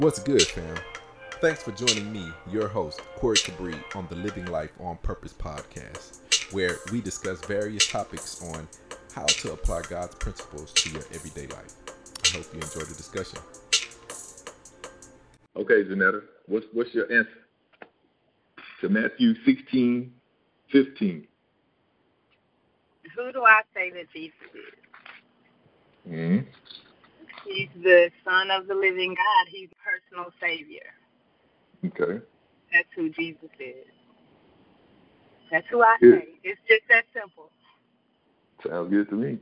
What's good, fam? Thanks for joining me, your host, Corey Cabri, on the Living Life on Purpose podcast, where we discuss various topics on how to apply God's principles to your everyday life. I hope you enjoy the discussion. Okay, Janetta, what's what's your answer to Matthew 16, 15? Who do I say that Jesus is? Mm-hmm. He's the Son of the Living God. He's personal Savior. Okay. That's who Jesus is. That's who I Good. say. It's just that simple. Sounds good to me.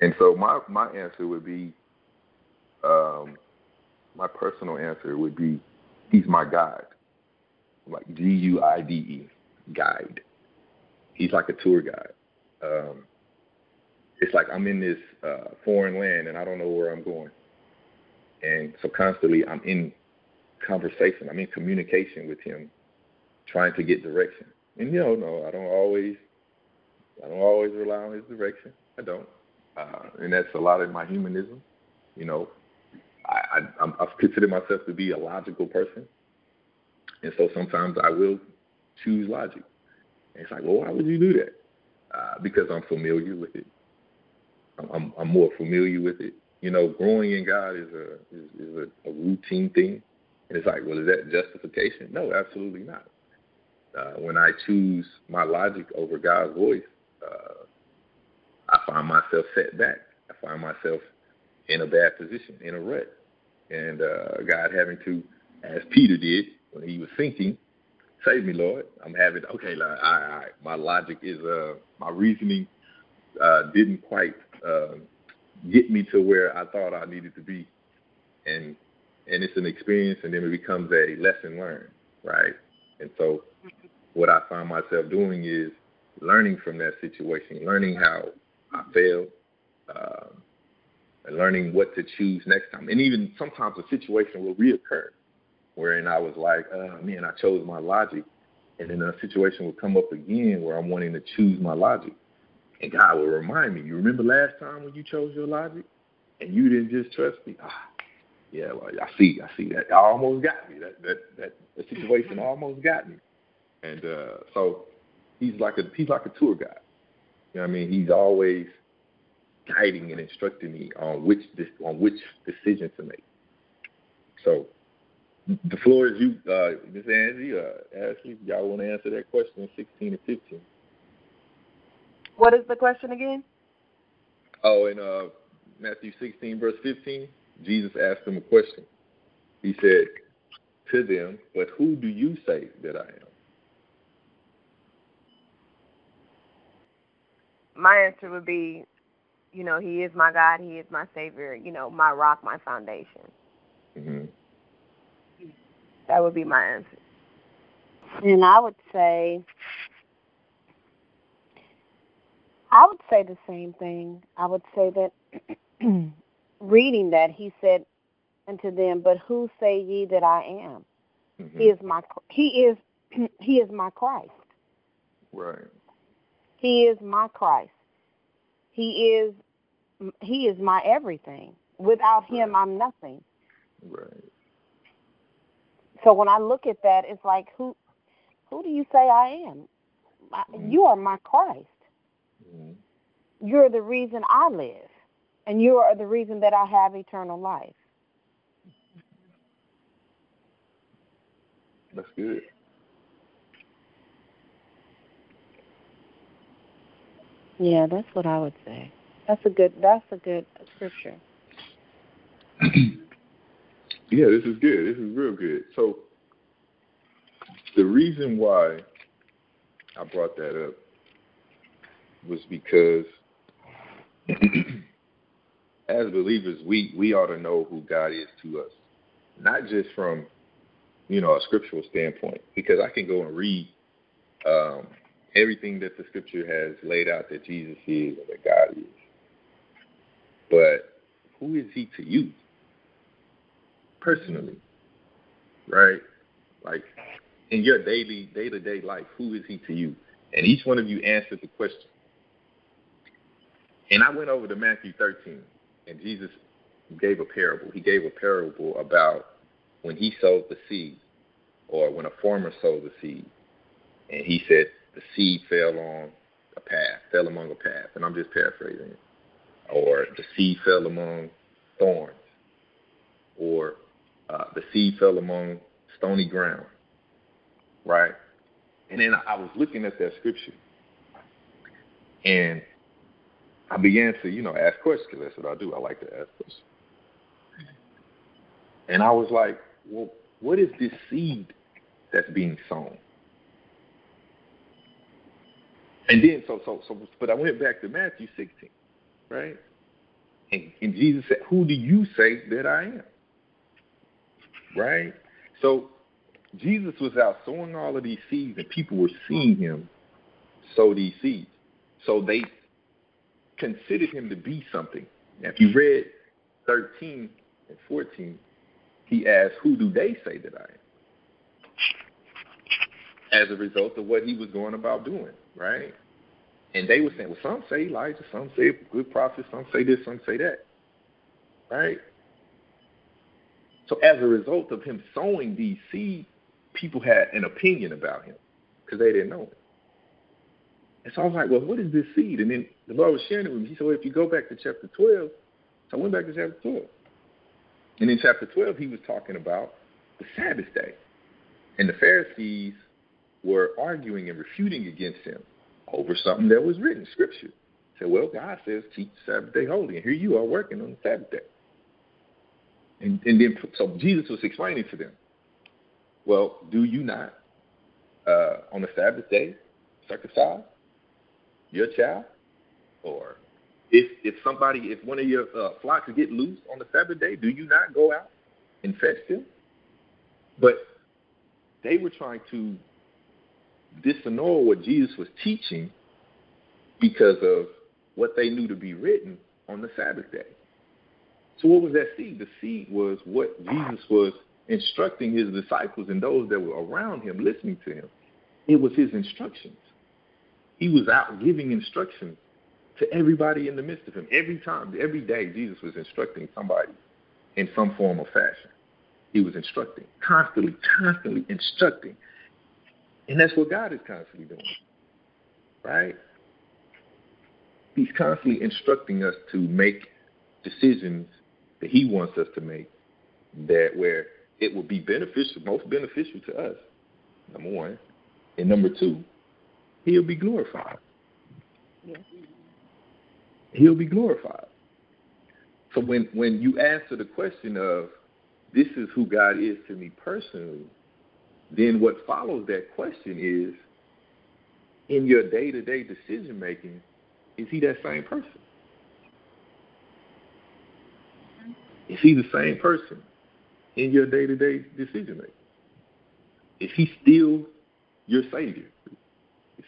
And so my my answer would be, um, my personal answer would be, he's my guide, like G U I D E, guide. He's like a tour guide. Um, it's like I'm in this uh, foreign land and I don't know where I'm going, and so constantly I'm in conversation. I'm in communication with him, trying to get direction. And you know, no, I don't always, I don't always rely on his direction. I don't, uh, and that's a lot of my humanism. You know, I, I I'm, I consider myself to be a logical person, and so sometimes I will choose logic. And it's like, well, why would you do that? Uh, because I'm familiar with it. I'm, I'm, more familiar with it. You know, growing in God is a is, is a, a routine thing, and it's like, well, is that justification? No, absolutely not. Uh, when I choose my logic over God's voice, uh, I find myself set back. I find myself in a bad position, in a rut. And uh, God having to, as Peter did when he was sinking, save me, Lord. I'm having, okay, Lord, I, my logic is, uh, my reasoning uh, didn't quite uh, get me to where I thought I needed to be. And and it's an experience, and then it becomes a lesson learned, right? And so what I find myself doing is learning from that situation, learning how I failed, um, and learning what to choose next time. And even sometimes a situation will reoccur wherein I was like, oh, man, I chose my logic. And then a situation will come up again where I'm wanting to choose my logic. And God will remind me, you remember last time when you chose your logic and you didn't just trust me? Ah, yeah, well, I see, I see that. I almost got me. That that that the situation almost got me. And uh, so he's like a he's like a tour guide. You know what I mean? He's always guiding and instructing me on which on which decision to make. So the floor is you, uh, Miss Angie, uh, Ashley. Y'all want to answer that question? Sixteen and fifteen. What is the question again? Oh, in uh, Matthew sixteen, verse fifteen, Jesus asked them a question. He said to them, "But who do you say that I am?" My answer would be, you know, He is my God. He is my Savior. You know, my rock, my foundation. hmm That would be my answer. And I would say, I would say the same thing. I would say that reading that he said unto them, "But who say ye that I am?" hmm He is my he is he is my Christ. Right. He is my Christ. He is he is my everything. Without him, I'm nothing. Right. So when I look at that, it's like who who do you say I am? I, Mhm. You are my Christ. You're the reason I live, and you are the reason that I have eternal life. That's good. Yeah, that's what I would say. That's a good. That's a good scripture. Yeah, this is good. This is real good. So the reason why I brought that up was because as believers, we we ought to know who God is to us, not just from you know a scriptural standpoint. Because I can go and read um, everything that the scripture has laid out that Jesus is and that God is, but who is He to you personally? Right? Like in your daily day to day life, who is He to you? And each one of you answered the question. And I went over to Matthew 13, and Jesus gave a parable. He gave a parable about when he sowed the seed, or when a farmer sowed the seed, and he said the seed fell on a path, fell among a path, and I'm just paraphrasing it, or the seed fell among thorns, or uh, the seed fell among stony ground, right? And then I was looking at that scripture, and I began to, you know, ask questions. That's what I do. I like to ask questions. And I was like, well, what is this seed that's being sown? And then, so, so, so, but I went back to Matthew 16, right? And, and Jesus said, Who do you say that I am? Right? So, Jesus was out sowing all of these seeds, and people were seeing him sow these seeds. So they considered him to be something. Now, if you read 13 and 14, he asked, Who do they say that I am? As a result of what he was going about doing, right? And they were saying, Well, some say Elijah, some say good prophet, some say this, some say that. Right? So as a result of him sowing these seeds, people had an opinion about him because they didn't know him. And so I was like, well, what is this seed? And then the Lord was sharing it with me. He said, well, if you go back to chapter 12, so I went back to chapter 12. And in chapter 12, he was talking about the Sabbath day. And the Pharisees were arguing and refuting against him over something that was written, scripture. Said, well, God says keep the Sabbath day holy, and here you are working on the Sabbath day. And, and then, so Jesus was explaining to them, well, do you not uh, on the Sabbath day circumcise your child? Or if if somebody, if one of your uh, flocks get loose on the Sabbath day, do you not go out and fetch them? But they were trying to disannul what Jesus was teaching because of what they knew to be written on the Sabbath day. So what was that seed? The seed was what Jesus was instructing his disciples and those that were around him listening to him. It was his instructions. He was out giving instruction to everybody in the midst of him. Every time, every day, Jesus was instructing somebody in some form or fashion. He was instructing, constantly, constantly instructing. And that's what God is constantly doing, right? He's constantly instructing us to make decisions that He wants us to make that where it will be beneficial, most beneficial to us, number one. And number two, he'll be glorified. Yes. He'll be glorified. So when, when you answer the question of this is who God is to me personally, then what follows that question is in your day to day decision making, is he that same person? Is he the same person in your day to day decision making? Is he still your Savior?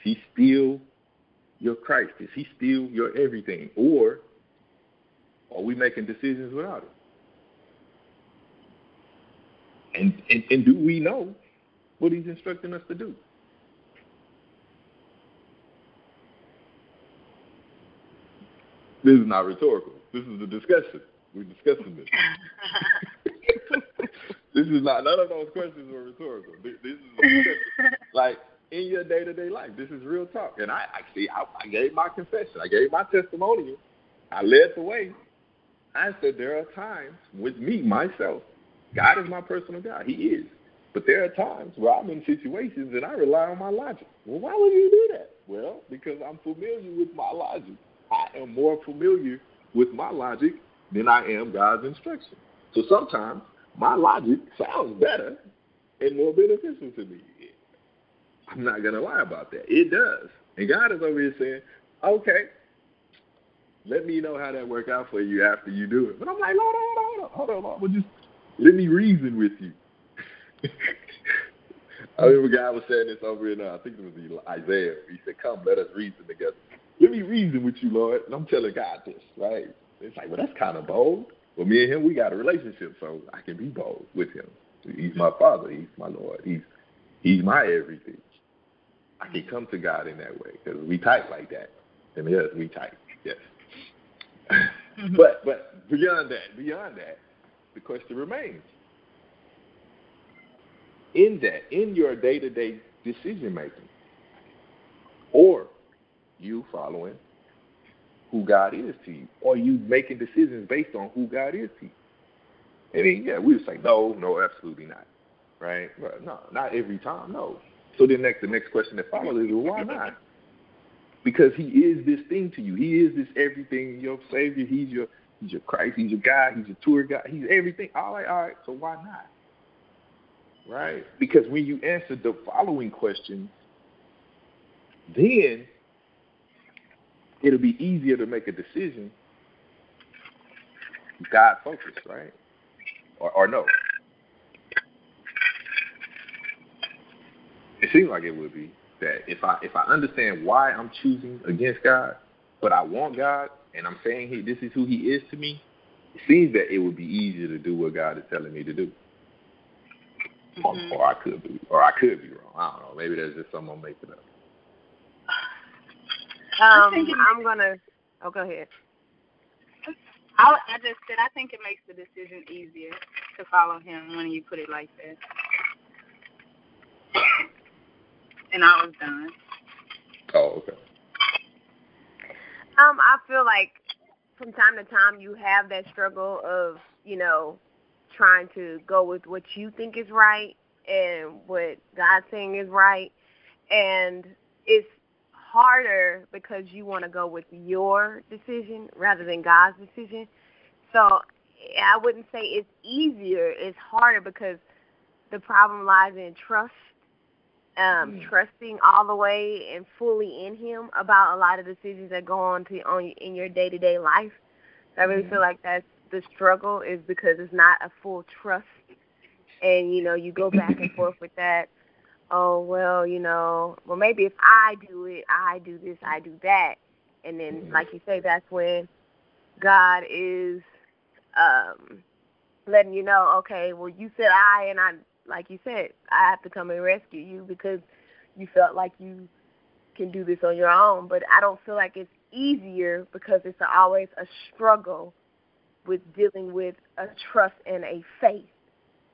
Is he still your Christ? Is he still your everything? Or are we making decisions without him? And, and, and do we know what he's instructing us to do? This is not rhetorical. This is a discussion. We're discussing this. this is not none of those questions were rhetorical. This, this is like in your day to day life. This is real talk. And I actually I, I gave my confession. I gave my testimonial. I led the way. I said there are times with me myself. God is my personal God. He is. But there are times where I'm in situations and I rely on my logic. Well, why would you do that? Well, because I'm familiar with my logic. I am more familiar with my logic than I am God's instruction. So sometimes my logic sounds better and more beneficial to me. I'm not going to lie about that. It does. And God is over here saying, okay, let me know how that work out for you after you do it. But I'm like, Lord, hold on, hold on, hold on. Just let me reason with you. I remember God was saying this over in, uh, I think it was Isaiah. He said, come, let us reason together. Let me reason with you, Lord. And I'm telling God this, right? It's like, well, that's kind of bold. Well, me and him, we got a relationship, so I can be bold with him. He's my father. He's my Lord. He's he's my everything. I can come to God in that way because we type like that. And yes, we type. Yes. Mm-hmm. But but beyond that, beyond that, the question remains. In that, in your day to day decision making, or you following who God is to you, or you making decisions based on who God is to you. I mean, yeah, we would say no, no, absolutely not, right? But no, not every time, no. So then next, the next question that follows is, well, why not? Because He is this thing to you. He is this everything. Your Savior. He's your He's your Christ. He's your guide. He's your tour guide. He's everything. All right, all right. So why not? Right? Because when you answer the following questions, then it'll be easier to make a decision. God focused, right? Or, or no? It seems like it would be that if I if I understand why I'm choosing against God, but I want God, and I'm saying he this is who He is to me, it seems that it would be easier to do what God is telling me to do. Mm-hmm. Or, or I could be, or I could be wrong. I don't know. Maybe that's just someone making up. Um, I'm gonna. Oh, go ahead. I, I just said I think it makes the decision easier to follow him when you put it like that. And I was done. Oh, okay. Um, I feel like from time to time you have that struggle of, you know, trying to go with what you think is right and what God's saying is right. And it's harder because you want to go with your decision rather than God's decision. So I wouldn't say it's easier, it's harder because the problem lies in trust um, mm. trusting all the way and fully in Him about a lot of decisions that go on to on in your day to day life. So I really mm. feel like that's the struggle is because it's not a full trust, and you know you go back and forth with that. Oh well, you know, well maybe if I do it, I do this, I do that, and then mm. like you say, that's when God is um letting you know, okay, well you said I and I like you said, I have to come and rescue you because you felt like you can do this on your own. But I don't feel like it's easier because it's always a struggle with dealing with a trust and a faith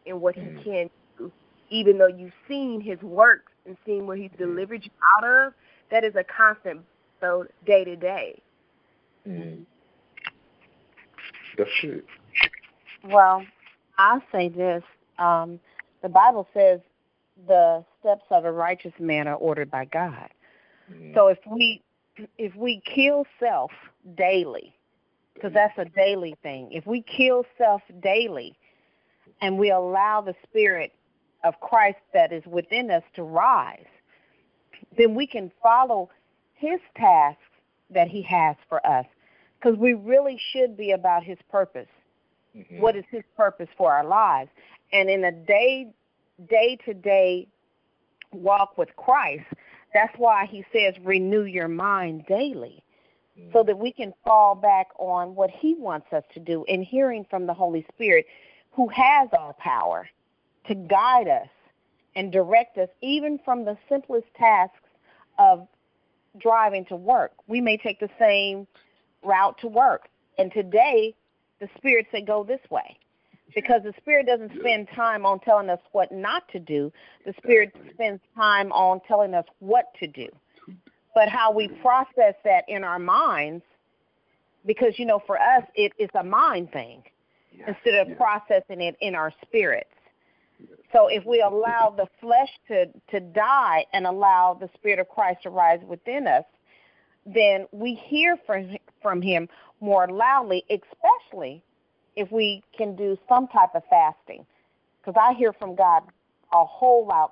in what mm-hmm. he can do. Even though you've seen his works and seen where he's mm-hmm. delivered you out of, that is a constant so day to day. Mm-hmm. That's it. Well, I'll say this. Um, the Bible says the steps of a righteous man are ordered by God. Mm-hmm. So if we if we kill self daily, because that's a daily thing. If we kill self daily and we allow the spirit of Christ that is within us to rise, then we can follow his tasks that he has for us. Because we really should be about his purpose. Mm-hmm. What is his purpose for our lives? And in a day day to day walk with Christ, that's why he says renew your mind daily. Mm-hmm. So that we can fall back on what he wants us to do and hearing from the Holy Spirit who has all power to guide us and direct us even from the simplest tasks of driving to work. We may take the same route to work. And today, the Spirit said, go this way because the spirit doesn't spend time on telling us what not to do. The spirit spends time on telling us what to do. But how we process that in our minds because you know for us it is a mind thing instead of processing it in our spirits. So if we allow the flesh to to die and allow the spirit of christ to rise within us then we hear from from him more loudly especially if we can do some type of fasting, because I hear from God a whole lot,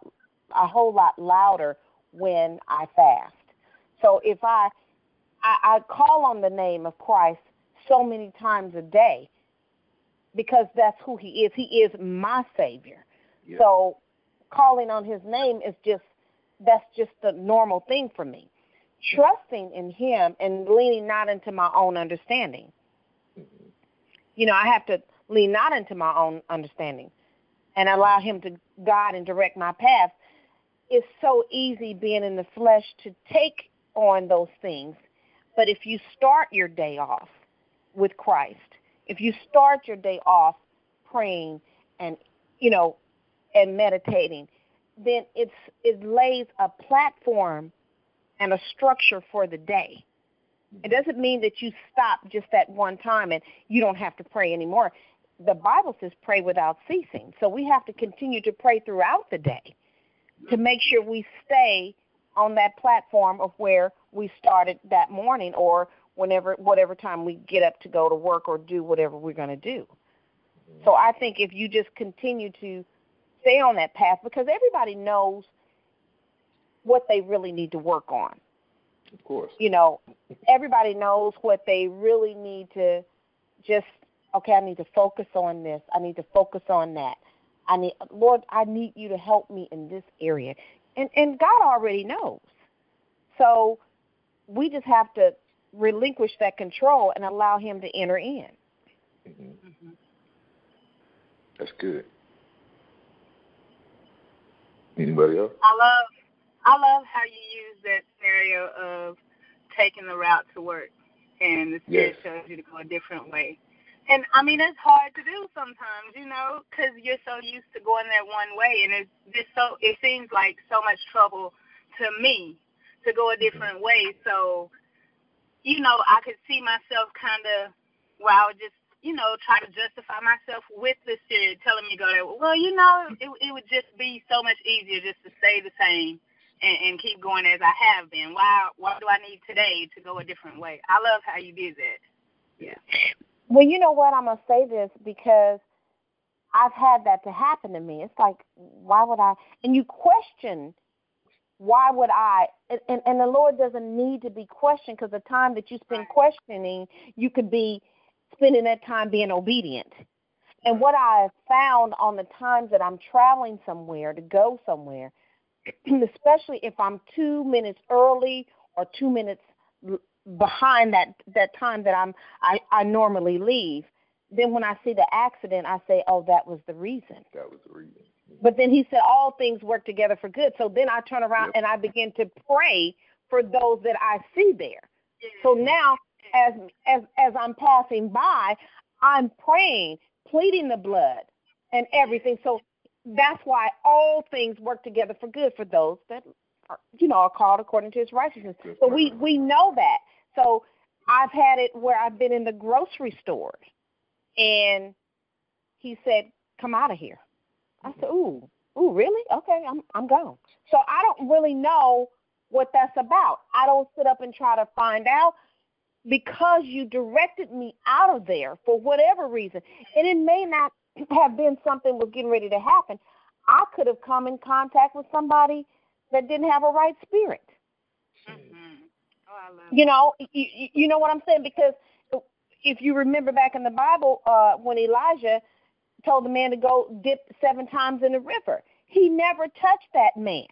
a whole lot louder when I fast. So if I, I, I call on the name of Christ so many times a day, because that's who He is. He is my Savior. Yeah. So calling on His name is just that's just the normal thing for me. Trusting in Him and leaning not into my own understanding you know, I have to lean not into my own understanding and allow him to guide and direct my path. It's so easy being in the flesh to take on those things. But if you start your day off with Christ, if you start your day off praying and you know and meditating, then it's it lays a platform and a structure for the day. It doesn't mean that you stop just that one time and you don't have to pray anymore. The Bible says pray without ceasing. So we have to continue to pray throughout the day to make sure we stay on that platform of where we started that morning or whenever whatever time we get up to go to work or do whatever we're going to do. So I think if you just continue to stay on that path because everybody knows what they really need to work on. Of course. You know, everybody knows what they really need to just okay, I need to focus on this. I need to focus on that. I need Lord, I need you to help me in this area. And and God already knows. So we just have to relinquish that control and allow him to enter in. Mm-hmm. Mm-hmm. That's good. Anybody else? I love I love how you use that scenario of taking the route to work and the spirit yes. shows you to go a different way. And I mean, it's hard to do sometimes, you know, because you're so used to going that one way, and it's just so. It seems like so much trouble to me to go a mm-hmm. different way. So, you know, I could see myself kind of, well, I would just you know, try to justify myself with the spirit telling me to go there. Well, you know, it it would just be so much easier just to stay the same and, and keep going as I have been. Why why do I need today to go a different way? I love how you did that. Yeah. Well, you know what? I'm gonna say this because I've had that to happen to me. It's like, why would I? And you question, why would I? And, and, and the Lord doesn't need to be questioned because the time that you spend questioning, you could be spending that time being obedient. And mm-hmm. what I have found on the times that I'm traveling somewhere to go somewhere, especially if I'm two minutes early or two minutes behind that that time that I'm I, I normally leave, then when I see the accident, I say, oh, that was the reason. That was the reason. But then he said all things work together for good. So then I turn around yep. and I begin to pray for those that I see there. So now as as as I'm passing by, I'm praying, pleading the blood and everything. So that's why all things work together for good for those that are, you know are called according to His righteousness. So we we know that. So I've had it where I've been in the grocery store and he said, "Come out of here." I said, mm-hmm. "Ooh, ooh, really? Okay, I'm I'm gone." So I don't really know what that's about. I don't sit up and try to find out because you directed me out of there for whatever reason. And it may not have been something was getting ready to happen. I could have come in contact with somebody that didn't have a right spirit. Mm-hmm. Oh, you know, you, you know what I'm saying? Because if you remember back in the Bible, uh, when Elijah told the man to go dip seven times in the river, he never touched that man.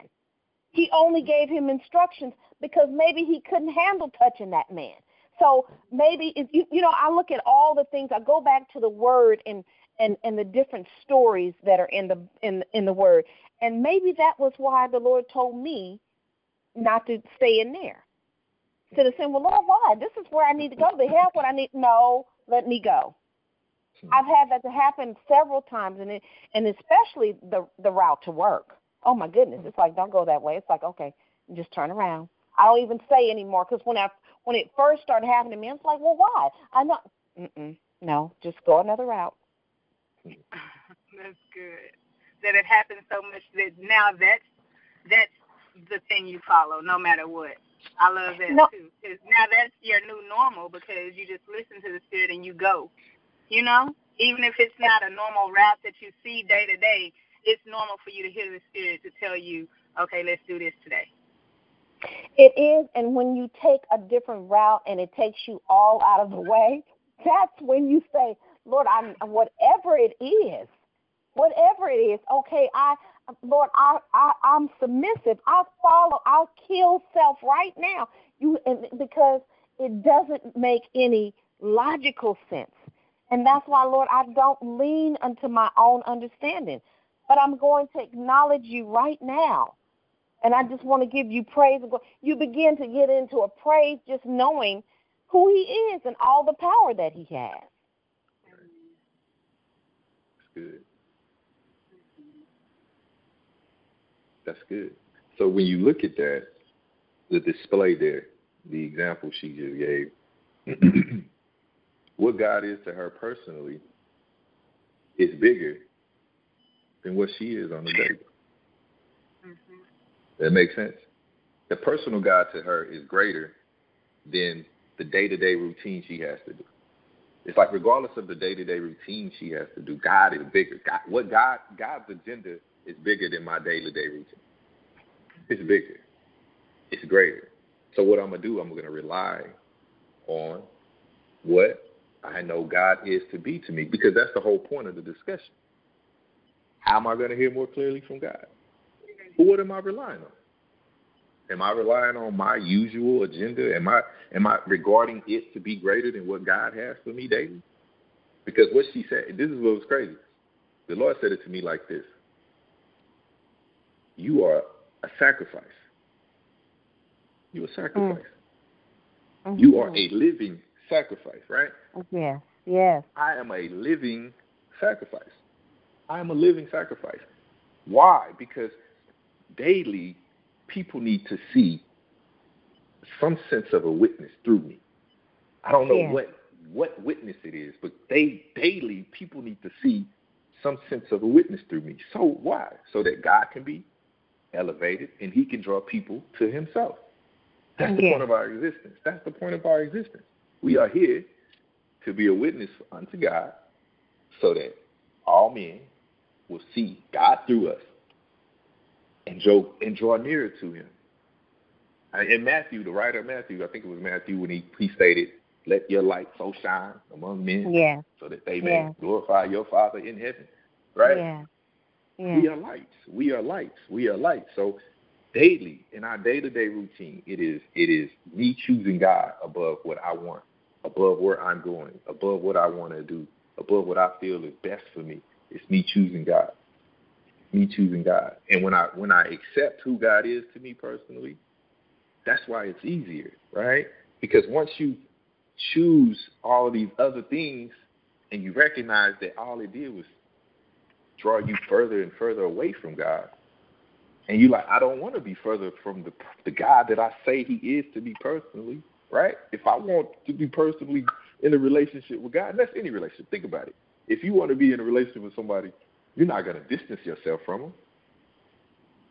He only gave him instructions because maybe he couldn't handle touching that man. So maybe if you you know, I look at all the things. I go back to the word and and and the different stories that are in the in in the word, and maybe that was why the Lord told me not to stay in there. Instead of saying, "Well, Lord, why? This is where I need to go. The help what I need." No, let me go. Hmm. I've had that to happen several times, and it, and especially the the route to work. Oh my goodness, it's like don't go that way. It's like okay, just turn around. I don't even say anymore because when I when it first started happening to me, I was like, well, why? I'm not. Mm-mm, no, just go another route. That's good. That it happens so much that now that's that's the thing you follow, no matter what. I love that no. too. Cause now that's your new normal because you just listen to the spirit and you go. You know, even if it's not a normal route that you see day to day, it's normal for you to hear the spirit to tell you, okay, let's do this today. It is, and when you take a different route and it takes you all out of the way, that's when you say, Lord, I'm whatever it is, whatever it is, okay, I Lord, I, I I'm submissive. I'll follow, I'll kill self right now. You and because it doesn't make any logical sense. And that's why, Lord, I don't lean unto my own understanding. But I'm going to acknowledge you right now and I just want to give you praise. You begin to get into a praise just knowing who he is and all the power that he has. That's good. That's good. So when you look at that, the display there, the example she just gave, what God is to her personally is bigger than what she is on the day. Mm-hmm. That makes sense. The personal God to her is greater than the day to day routine she has to do. It's like regardless of the day to day routine she has to do, God is bigger. God, what God God's agenda is bigger than my day to day routine. It's bigger. It's greater. So what I'm gonna do, I'm gonna rely on what I know God is to be to me, because that's the whole point of the discussion. How am I gonna hear more clearly from God? But what am I relying on? Am I relying on my usual agenda? Am I am I regarding it to be greater than what God has for me daily? Because what she said, this is what was crazy. The Lord said it to me like this. You are a sacrifice. You're a sacrifice. Mm. You are a living sacrifice, right? Yes, yes. I am a living sacrifice. I am a living sacrifice. Why? Because daily people need to see some sense of a witness through me. I don't know yeah. what what witness it is, but they daily people need to see some sense of a witness through me. So why? So that God can be elevated and he can draw people to himself. That's the yeah. point of our existence. That's the point of our existence. We are here to be a witness unto God so that all men will see God through us and draw, and draw nearer to him. In Matthew, the writer of Matthew, I think it was Matthew when he, he stated, Let your light so shine among men yeah. so that they may yeah. glorify your Father in heaven. Right? Yeah. yeah. We are lights. We are lights. We are lights. So daily, in our day to day routine, it is it is me choosing God above what I want, above where I'm going, above what I want to do, above what I feel is best for me. It's me choosing God me choosing God. And when I when I accept who God is to me personally, that's why it's easier, right? Because once you choose all of these other things and you recognize that all it did was draw you further and further away from God, and you're like, I don't want to be further from the the God that I say He is to me personally, right? If I want to be personally in a relationship with God, and that's any relationship. Think about it. If you want to be in a relationship with somebody you're not going to distance yourself from them.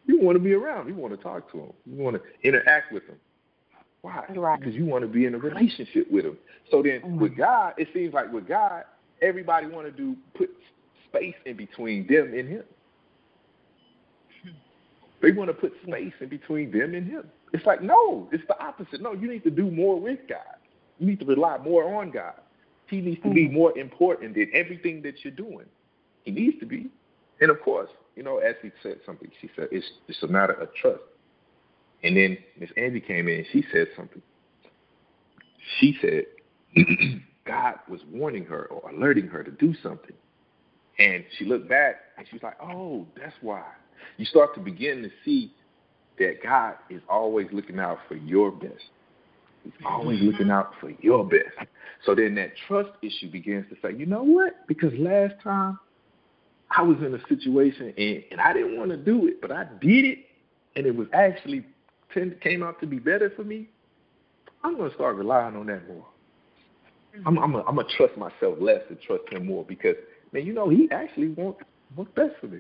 You want to be around. You want to talk to them. You want to interact with them. Why? Right. Because you want to be in a relationship with them. So then, mm-hmm. with God, it seems like with God, everybody want to do put space in between them and Him. They want to put space in between them and Him. It's like no, it's the opposite. No, you need to do more with God. You need to rely more on God. He needs to mm-hmm. be more important than everything that you're doing. He needs to be. And of course, you know, as he said something, she said it's it's a matter of trust. And then Miss Angie came in and she said something. She said God was warning her or alerting her to do something. And she looked back and she was like, Oh, that's why. You start to begin to see that God is always looking out for your best. He's always looking out for your best. So then that trust issue begins to say, you know what? Because last time I was in a situation and, and I didn't want to do it, but I did it, and it was actually came out to be better for me. I'm going to start relying on that more. Mm-hmm. I'm, I'm going to trust myself less and trust him more because, man, you know, he actually wants what's best for me.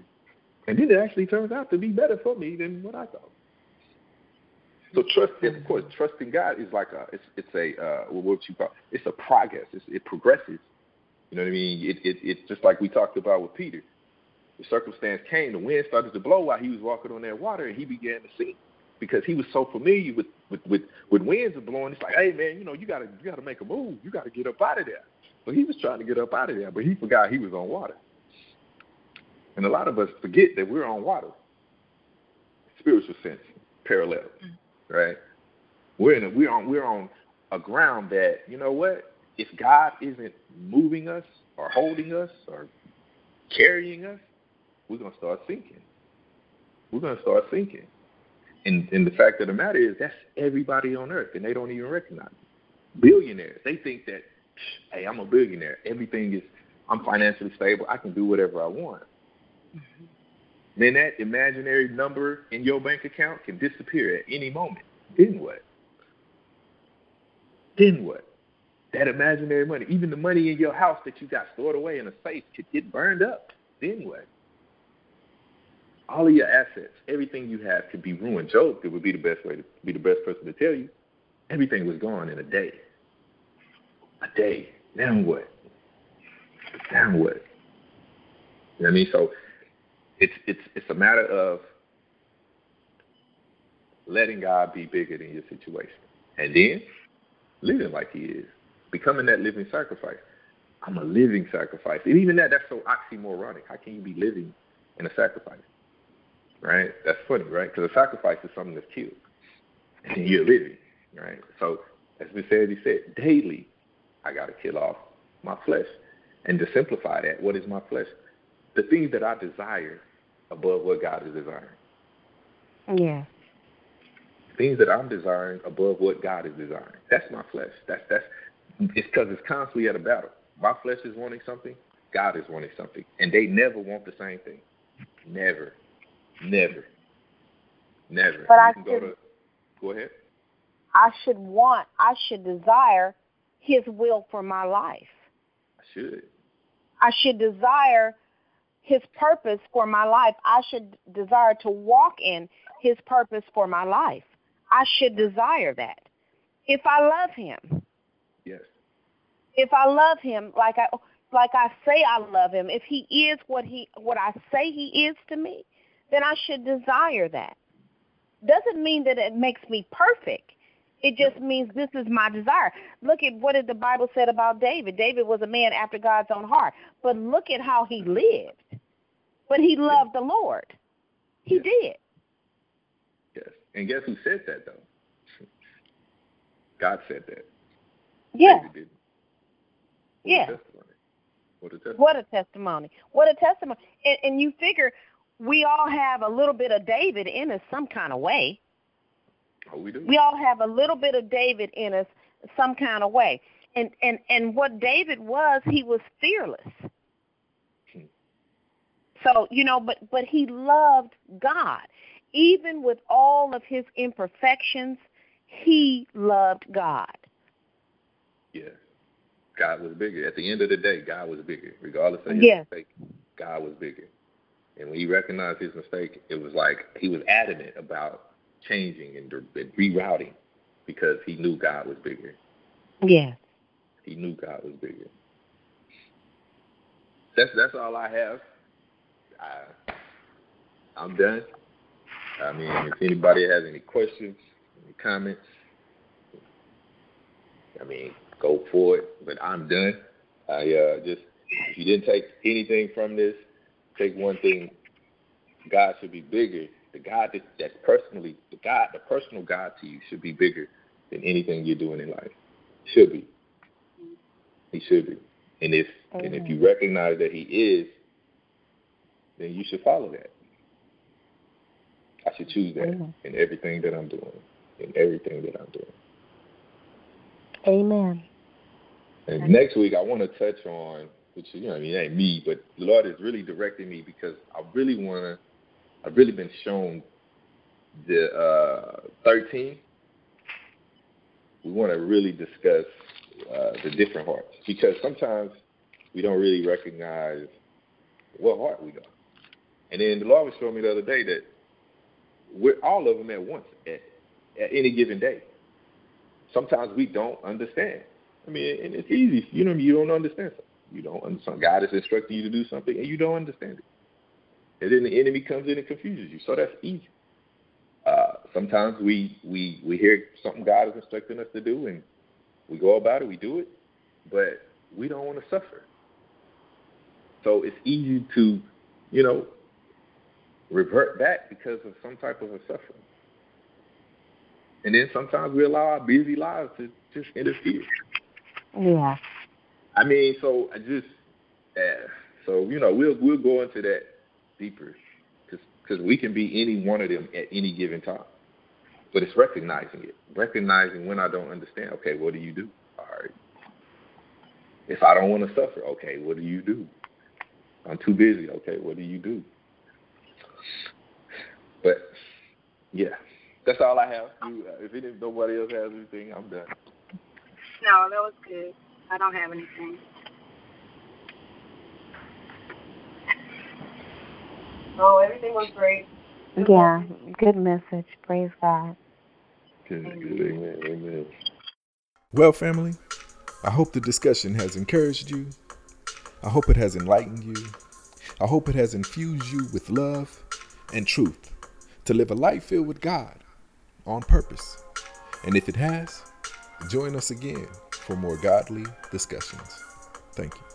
And then it actually turns out to be better for me than what I thought. So trust, and of course, trusting God is like a, it's, it's a, uh, what you call, it's a progress. It's, it progresses. You know what I mean? It, it, it's just like we talked about with Peter the circumstance came, the wind started to blow while he was walking on that water, and he began to sink because he was so familiar with with with, with winds are blowing. It's like, hey man, you know, you gotta you gotta make a move. You gotta get up out of there. But he was trying to get up out of there, but he forgot he was on water. And a lot of us forget that we're on water, spiritual sense, parallel, mm-hmm. right? We're in a, we're on we're on a ground that you know what? If God isn't moving us or holding us or carrying us, we're gonna start sinking. We're gonna start sinking. And and the fact of the matter is that's everybody on earth and they don't even recognize it. billionaires. They think that, hey, I'm a billionaire. Everything is, I'm financially stable. I can do whatever I want. Mm-hmm. Then that imaginary number in your bank account can disappear at any moment. Then what? Then what? That imaginary money, even the money in your house that you got stored away in a safe, could get burned up. Then what? All of your assets, everything you have, could be ruined. Job, it would be the best way to be the best person to tell you. Everything was gone in a day. A day. Now what? Now what? You know what I mean? So it's it's it's a matter of letting God be bigger than your situation. And then living like he is. Becoming that living sacrifice. I'm a living sacrifice. And even that that's so oxymoronic. How can you be living in a sacrifice? Right? That's funny, right? Because a sacrifice is something that's killed. And you're living right? So, as we said, he said, daily, I got to kill off my flesh. And to simplify that, what is my flesh? The things that I desire above what God is desiring. Yeah. Things that I'm desiring above what God is desiring. That's my flesh. That's that's. It's because it's constantly at a battle. My flesh is wanting something. God is wanting something, and they never want the same thing. Never, never, never. But you I can go to. Go ahead. I should want, I should desire His will for my life. I should. I should desire His purpose for my life. I should desire to walk in His purpose for my life. I should desire that. If I love Him. Yes. If I love Him like I like I say I love Him, if He is what He what I say He is to me, then I should desire that. Doesn't mean that it makes me perfect. It just means this is my desire. Look at what did the Bible said about David. David was a man after God's own heart. But look at how he lived. But he loved the Lord. He yes. did. Yes. And guess who said that though? God said that. Yeah. What yeah. A what a testimony. What a testimony. What a testimony. And, and you figure we all have a little bit of David in us some kind of way. Oh, we do. We all have a little bit of David in us, some kind of way. And and and what David was, he was fearless. Hmm. So you know, but but he loved God, even with all of his imperfections. He loved God. Yeah, God was bigger. At the end of the day, God was bigger, regardless of his yes. mistake. God was bigger, and when he recognized his mistake, it was like he was adamant about changing and, and rerouting because he knew God was bigger. Yeah. He knew God was bigger. That's that's all I have. I, I'm done. I mean, if anybody has any questions, any comments, I mean, go for it. But I'm done. I uh, just if you didn't take anything from this, take one thing. God should be bigger the God that, that's personally the God, the personal God to you should be bigger than anything you're doing in life. Should be. He should be. And if Amen. and if you recognize that he is, then you should follow that. I should choose that Amen. in everything that I'm doing. In everything that I'm doing. Amen. And next week I want to touch on which you know, I mean it ain't me, but the Lord is really directing me because I really wanna I've really been shown the uh, 13. We want to really discuss uh, the different hearts because sometimes we don't really recognize what heart we are. And then the Lord was showing me the other day that we're all of them at once at, at any given day. Sometimes we don't understand. I mean, and it's easy. You know, you don't understand something. You don't understand. God is instructing you to do something, and you don't understand it and then the enemy comes in and confuses you. So that's easy. Uh, sometimes we, we we hear something God is instructing us to do, and we go about it, we do it, but we don't want to suffer. So it's easy to, you know, revert back because of some type of a suffering. And then sometimes we allow our busy lives to just interfere. Yeah. I mean, so I just, uh, so you know, we'll we'll go into that deeper because we can be any one of them at any given time. But it's recognizing it, recognizing when I don't understand. Okay, what do you do? all right. If I don't want to suffer, okay, what do you do? I'm too busy. Okay, what do you do? But yeah, that's all I have. If nobody else has anything, I'm done. No, that was good. I don't have anything. Oh, everything was great. Yeah, good message. Praise God. Good, good, amen, amen. Well, family, I hope the discussion has encouraged you. I hope it has enlightened you. I hope it has infused you with love and truth to live a life filled with God on purpose. And if it has, join us again for more godly discussions. Thank you.